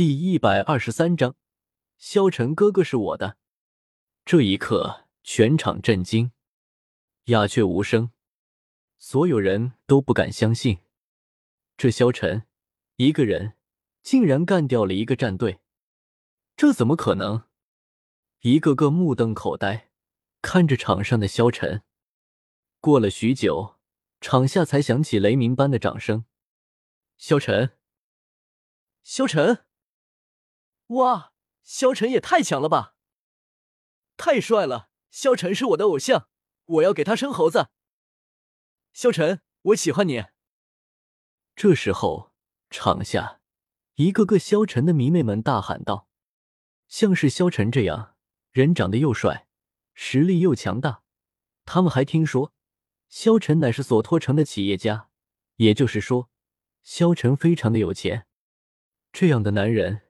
第一百二十三章，萧晨哥哥是我的。这一刻，全场震惊，鸦雀无声，所有人都不敢相信，这萧晨一个人竟然干掉了一个战队，这怎么可能？一个个目瞪口呆，看着场上的萧晨。过了许久，场下才响起雷鸣般的掌声。萧晨，萧晨。哇，萧晨也太强了吧！太帅了，萧晨是我的偶像，我要给他生猴子。萧晨，我喜欢你。这时候，场下一个个萧晨的迷妹们大喊道：“像是萧晨这样人长得又帅，实力又强大，他们还听说萧晨乃是索托城的企业家，也就是说，萧晨非常的有钱。这样的男人。”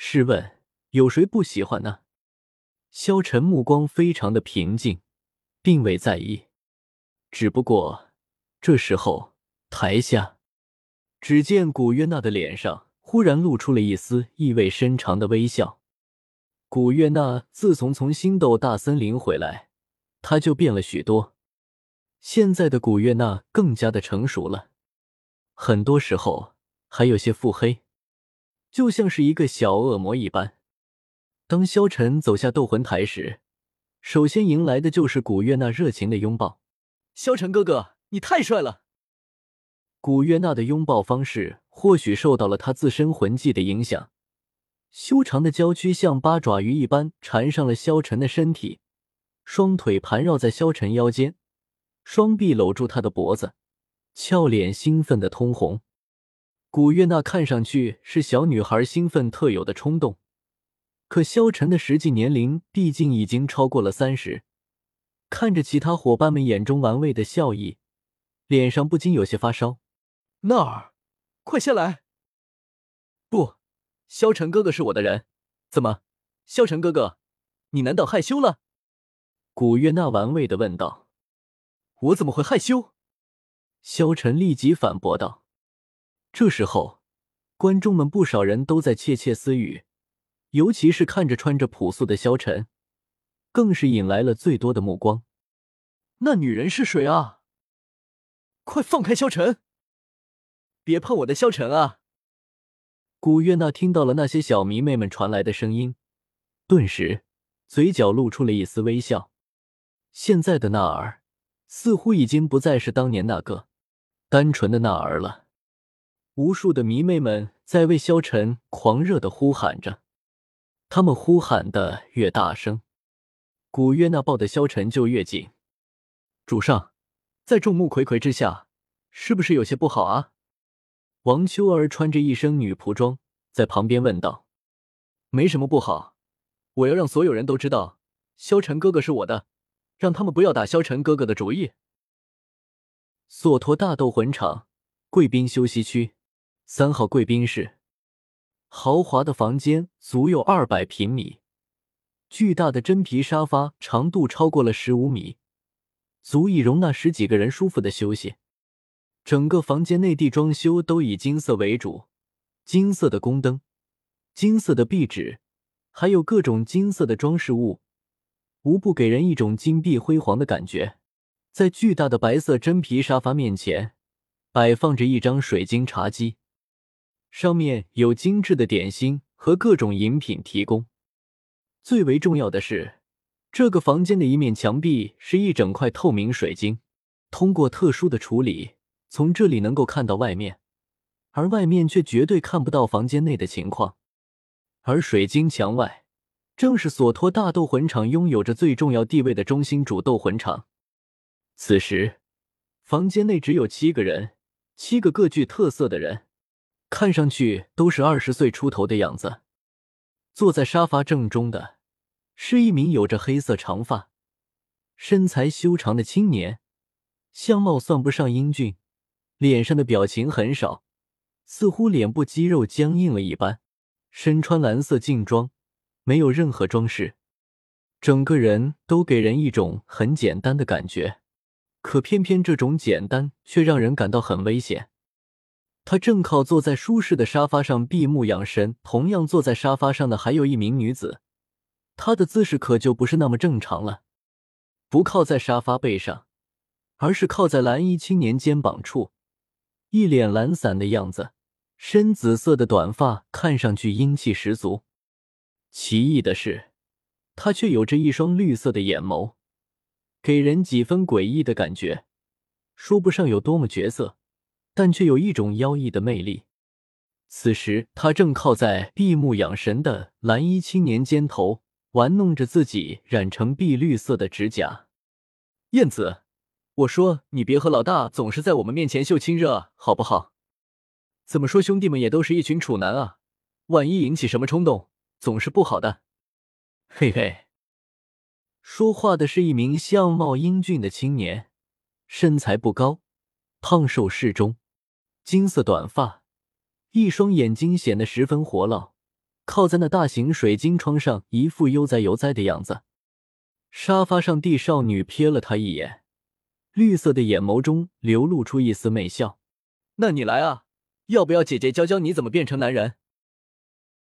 试问有谁不喜欢呢？萧晨目光非常的平静，并未在意。只不过这时候，台下只见古月娜的脸上忽然露出了一丝意味深长的微笑。古月娜自从从星斗大森林回来，她就变了许多。现在的古月娜更加的成熟了，很多时候还有些腹黑。就像是一个小恶魔一般。当萧晨走下斗魂台时，首先迎来的就是古月娜热情的拥抱。萧晨哥哥，你太帅了！古月娜的拥抱方式或许受到了她自身魂技的影响，修长的娇躯像八爪鱼一般缠上了萧晨的身体，双腿盘绕在萧晨腰间，双臂搂住他的脖子，俏脸兴奋的通红。古月娜看上去是小女孩兴奋特有的冲动，可萧晨的实际年龄毕竟已经超过了三十，看着其他伙伴们眼中玩味的笑意，脸上不禁有些发烧。那儿，快下来！不，萧晨哥哥是我的人，怎么，萧晨哥哥，你难道害羞了？古月娜玩味的问道。我怎么会害羞？萧晨立即反驳道。这时候，观众们不少人都在窃窃私语，尤其是看着穿着朴素的萧晨，更是引来了最多的目光。那女人是谁啊？快放开萧晨！别碰我的萧晨啊！古月娜听到了那些小迷妹们传来的声音，顿时嘴角露出了一丝微笑。现在的娜儿，似乎已经不再是当年那个单纯的娜儿了。无数的迷妹们在为萧晨狂热的呼喊着，他们呼喊的越大声，古月娜抱的萧晨就越紧。主上，在众目睽睽之下，是不是有些不好啊？王秋儿穿着一身女仆装，在旁边问道：“没什么不好，我要让所有人都知道，萧晨哥哥是我的，让他们不要打萧晨哥哥的主意。”索托大斗魂场贵宾休息区。三号贵宾室，豪华的房间足有二百平米，巨大的真皮沙发长度超过了十五米，足以容纳十几个人舒服的休息。整个房间内地装修都以金色为主，金色的宫灯、金色的壁纸，还有各种金色的装饰物，无不给人一种金碧辉煌的感觉。在巨大的白色真皮沙发面前，摆放着一张水晶茶几。上面有精致的点心和各种饮品提供。最为重要的是，这个房间的一面墙壁是一整块透明水晶，通过特殊的处理，从这里能够看到外面，而外面却绝对看不到房间内的情况。而水晶墙外，正是索托大斗魂场拥有着最重要地位的中心主斗魂场。此时，房间内只有七个人，七个各具特色的人。看上去都是二十岁出头的样子。坐在沙发正中的，是一名有着黑色长发、身材修长的青年，相貌算不上英俊，脸上的表情很少，似乎脸部肌肉僵硬了一般。身穿蓝色劲装，没有任何装饰，整个人都给人一种很简单的感觉。可偏偏这种简单却让人感到很危险。他正靠坐在舒适的沙发上闭目养神。同样坐在沙发上的还有一名女子，她的姿势可就不是那么正常了，不靠在沙发背上，而是靠在蓝衣青年肩膀处，一脸懒散的样子，深紫色的短发看上去英气十足。奇异的是，她却有着一双绿色的眼眸。给人几分诡异的感觉，说不上有多么绝色，但却有一种妖异的魅力。此时，他正靠在闭目养神的蓝衣青年肩头，玩弄着自己染成碧绿色的指甲。燕子，我说你别和老大总是在我们面前秀亲热，好不好？怎么说，兄弟们也都是一群处男啊，万一引起什么冲动，总是不好的。嘿嘿。说话的是一名相貌英俊的青年，身材不高，胖瘦适中，金色短发，一双眼睛显得十分活络，靠在那大型水晶窗上，一副悠哉悠哉的样子。沙发上地少女瞥了他一眼，绿色的眼眸中流露出一丝媚笑：“那你来啊，要不要姐姐教教你怎么变成男人？”